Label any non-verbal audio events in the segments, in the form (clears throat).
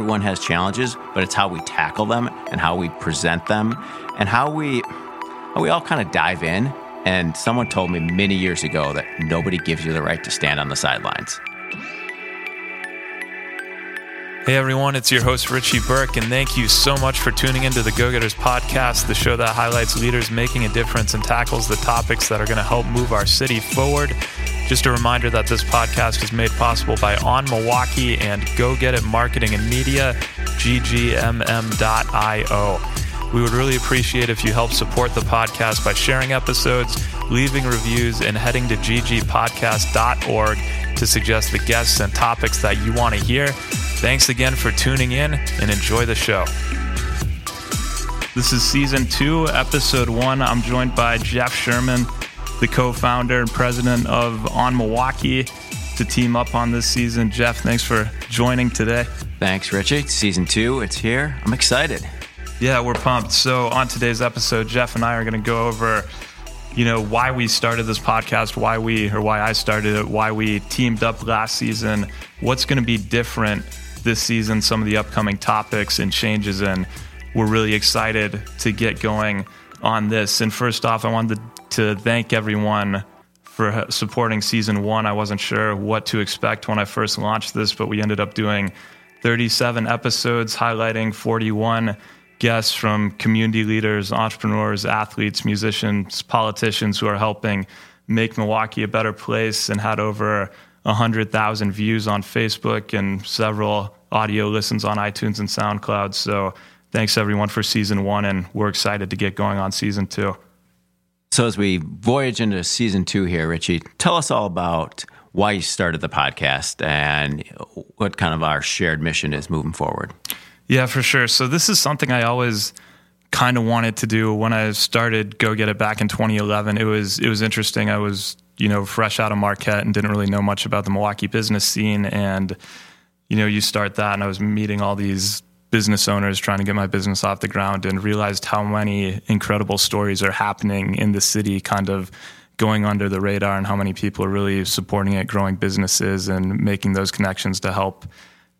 everyone has challenges, but it's how we tackle them and how we present them and how we how we all kind of dive in. And someone told me many years ago that nobody gives you the right to stand on the sidelines. Hey everyone, it's your host Richie Burke, and thank you so much for tuning into the Go Getters podcast, the show that highlights leaders making a difference and tackles the topics that are going to help move our city forward. Just a reminder that this podcast is made possible by OnMilwaukee and Go Get It Marketing and Media, ggmm.io. We would really appreciate if you help support the podcast by sharing episodes, leaving reviews, and heading to ggpodcast.org to suggest the guests and topics that you want to hear. Thanks again for tuning in and enjoy the show. This is season two, episode one. I'm joined by Jeff Sherman, the co founder and president of OnMilwaukee, to team up on this season. Jeff, thanks for joining today. Thanks, Richie. Season two, it's here. I'm excited. Yeah, we're pumped. So, on today's episode, Jeff and I are going to go over you know why we started this podcast why we or why i started it why we teamed up last season what's going to be different this season, some of the upcoming topics and changes, and we're really excited to get going on this. And first off, I wanted to thank everyone for supporting season one. I wasn't sure what to expect when I first launched this, but we ended up doing 37 episodes highlighting 41 guests from community leaders, entrepreneurs, athletes, musicians, politicians who are helping make Milwaukee a better place and had over 100,000 views on Facebook and several audio listens on iTunes and SoundCloud. So thanks everyone for season one, and we're excited to get going on season two. So as we voyage into season two here, Richie, tell us all about why you started the podcast and what kind of our shared mission is moving forward. Yeah, for sure. So this is something I always kind of wanted to do when I started Go Get It back in 2011. It was it was interesting. I was you know, fresh out of Marquette and didn't really know much about the Milwaukee business scene. And, you know, you start that, and I was meeting all these business owners trying to get my business off the ground and realized how many incredible stories are happening in the city, kind of going under the radar, and how many people are really supporting it, growing businesses, and making those connections to help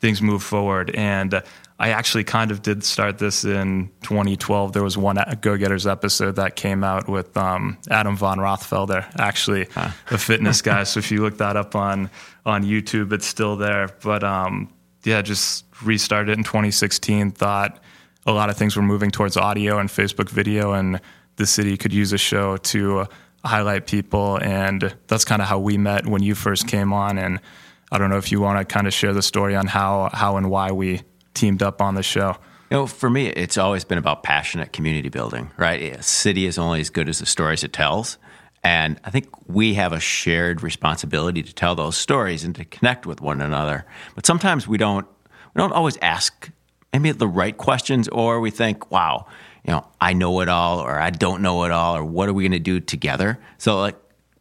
things move forward. And I actually kind of did start this in 2012. There was one Go Getters episode that came out with um, Adam von Rothfelder, actually huh. a fitness guy. (laughs) so if you look that up on on YouTube, it's still there. But um, yeah, just restarted in 2016. Thought a lot of things were moving towards audio and Facebook video, and the city could use a show to uh, highlight people. And that's kind of how we met when you first came on. And I don't know if you want to kind of share the story on how how and why we teamed up on the show? You know, for me, it's always been about passionate community building, right? A city is only as good as the stories it tells. And I think we have a shared responsibility to tell those stories and to connect with one another. But sometimes we don't we don't always ask maybe the right questions or we think, wow, you know, I know it all or I don't know it all or what are we going to do together? So like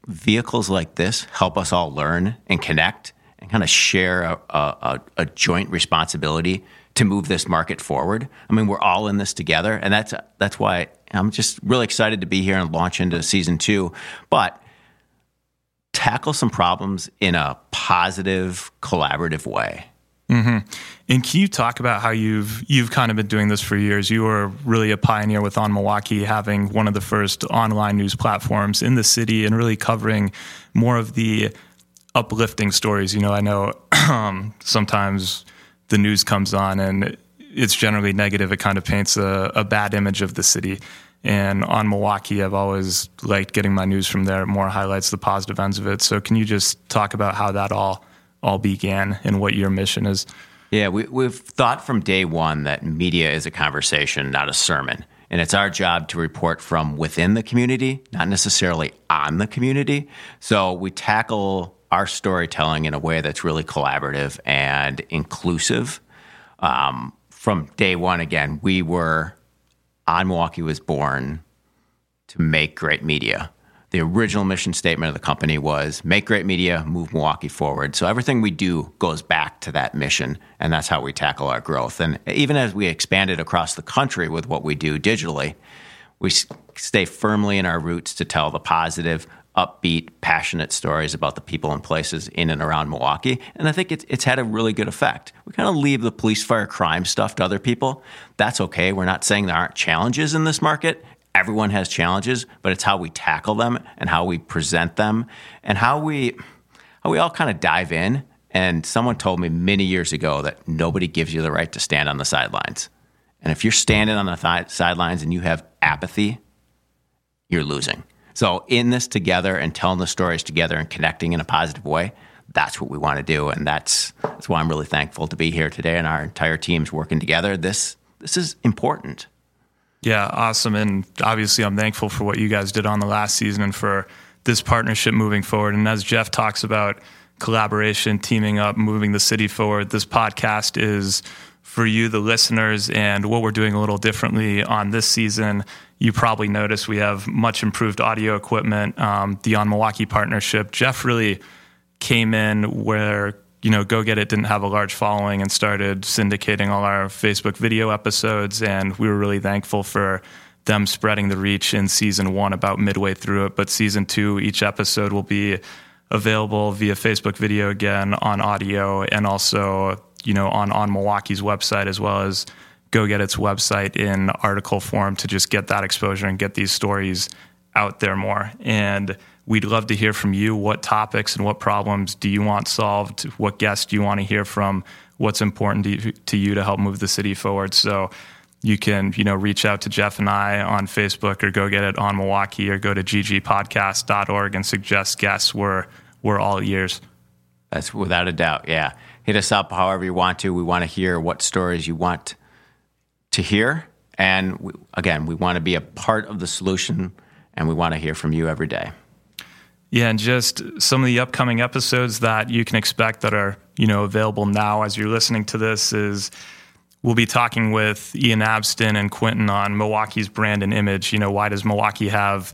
vehicles like this help us all learn and connect and kind of share a, a, a joint responsibility to move this market forward. I mean, we're all in this together, and that's that's why I'm just really excited to be here and launch into season two. But tackle some problems in a positive, collaborative way. Mm-hmm. And can you talk about how you've you've kind of been doing this for years? You were really a pioneer with OnMilwaukee, having one of the first online news platforms in the city, and really covering more of the uplifting stories. You know, I know (clears throat) sometimes the news comes on and it's generally negative. It kind of paints a, a bad image of the city. And on Milwaukee, I've always liked getting my news from there. It more highlights the positive ends of it. So, can you just talk about how that all all began and what your mission is? Yeah, we, we've thought from day one that media is a conversation, not a sermon. And it's our job to report from within the community, not necessarily on the community. So we tackle our storytelling in a way that's really collaborative and inclusive. Um, from day one, again, we were on Milwaukee was born to make great media. The original mission statement of the company was make great media, move Milwaukee forward. So everything we do goes back to that mission, and that's how we tackle our growth. And even as we expanded across the country with what we do digitally, we stay firmly in our roots to tell the positive, upbeat, passionate stories about the people and places in and around Milwaukee. And I think it's, it's had a really good effect. We kind of leave the police, fire, crime stuff to other people. That's okay. We're not saying there aren't challenges in this market. Everyone has challenges, but it's how we tackle them and how we present them and how we how we all kind of dive in. And someone told me many years ago that nobody gives you the right to stand on the sidelines. And if you're standing on the th- sidelines and you have apathy, you're losing. So, in this together and telling the stories together and connecting in a positive way, that's what we want to do. And that's, that's why I'm really thankful to be here today and our entire team's working together. This, this is important. Yeah, awesome. And obviously, I'm thankful for what you guys did on the last season and for this partnership moving forward. And as Jeff talks about collaboration, teaming up, moving the city forward, this podcast is for you, the listeners, and what we're doing a little differently on this season you probably noticed we have much improved audio equipment. Um, the OnMilwaukee partnership, Jeff really came in where you know Go Get It didn't have a large following and started syndicating all our Facebook video episodes, and we were really thankful for them spreading the reach in season one about midway through it. But season two, each episode will be available via Facebook video again on audio and also you know on on Milwaukee's website as well as go get its website in article form to just get that exposure and get these stories out there more. And we'd love to hear from you. What topics and what problems do you want solved? What guests do you want to hear from? What's important to you, to you to help move the city forward? So you can, you know, reach out to Jeff and I on Facebook or go get it on Milwaukee or go to ggpodcast.org and suggest guests. We're, we're all ears. That's without a doubt. Yeah. Hit us up however you want to. We want to hear what stories you want to hear. And we, again, we want to be a part of the solution and we want to hear from you every day. Yeah, and just some of the upcoming episodes that you can expect that are, you know, available now as you're listening to this is we'll be talking with Ian Abston and Quentin on Milwaukee's brand and image. You know, why does Milwaukee have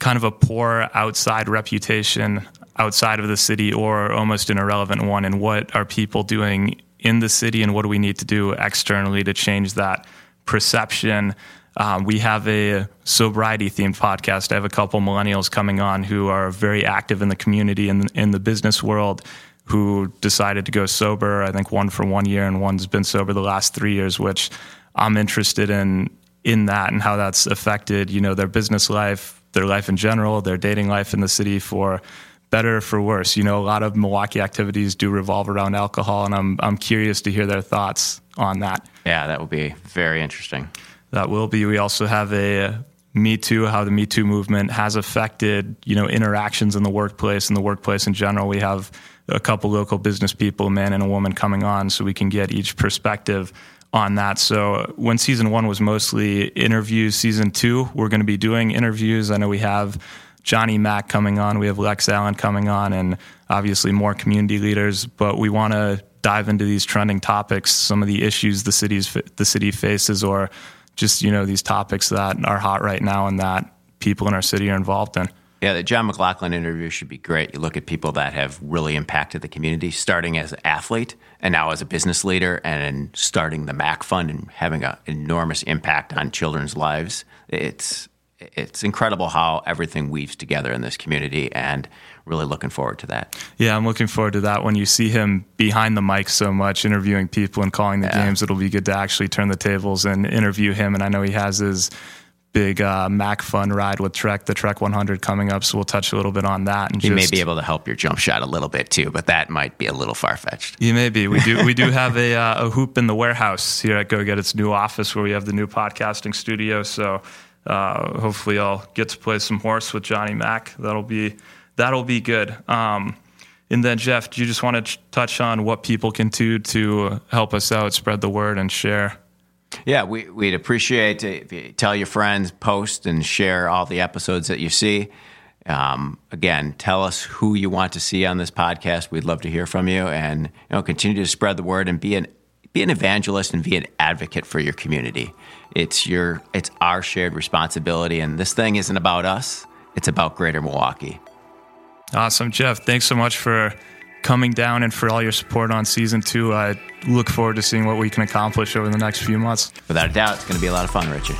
kind of a poor outside reputation outside of the city or almost an irrelevant one? And what are people doing in the city and what do we need to do externally to change that perception. Um, we have a sobriety themed podcast. I have a couple millennials coming on who are very active in the community and in, the business world who decided to go sober. I think one for one year and one's been sober the last three years, which I'm interested in in that and how that's affected, you know, their business life, their life in general, their dating life in the city for better for worse. You know, a lot of Milwaukee activities do revolve around alcohol, and I'm I'm curious to hear their thoughts on that. Yeah, that will be very interesting. That will be. We also have a Me Too, how the Me Too movement has affected you know interactions in the workplace and the workplace in general. We have a couple local business people, a man and a woman, coming on, so we can get each perspective on that. So when season one was mostly interviews, season two we're going to be doing interviews. I know we have Johnny Mack coming on. We have Lex Allen coming on, and obviously more community leaders. But we want to dive into these trending topics, some of the issues the city's the city faces, or just you know these topics that are hot right now and that people in our city are involved in. Yeah, the Jon McGlocklin interview should be great. You look at people that have really impacted the community, starting as an athlete and now as a business leader, and starting the MACC Fund and having an enormous impact on children's lives. It's it's incredible how everything weaves together in this community and really looking forward to that. Yeah, I'm looking forward to that when you see him behind the mic so much, interviewing people and calling the yeah. games. It'll be good to actually turn the tables and interview him. And I know he has his big uh, MACC Fund ride with Trek, the Trek 100 coming up. So we'll touch a little bit on that. And he just, may be able to help your jump shot a little bit too, but that might be a little far fetched. He may be. We do we do (laughs) have a, uh, a hoop in the warehouse here at Go Get its new office where we have the new podcasting studio. So uh, hopefully, I'll get to play some horse with Johnny Mack. That'll be that'll be good. Um, and then, Jeff, do you just want to touch on what people can do to help us out, spread the word, and share? Yeah, we, would appreciate if you tell your friends, post, and share all the episodes that you see. Um, again, tell us who you want to see on this podcast. We'd love to hear from you, and you know, continue to spread the word and be an be an evangelist and be an advocate for your community. It's your it's our shared responsibility and this thing isn't about us. It's about greater Milwaukee. Awesome, Jeff. Thanks so much for coming down and for all your support on season 2. I look forward to seeing what we can accomplish over the next few months. Without a doubt, it's going to be a lot of fun, Richard.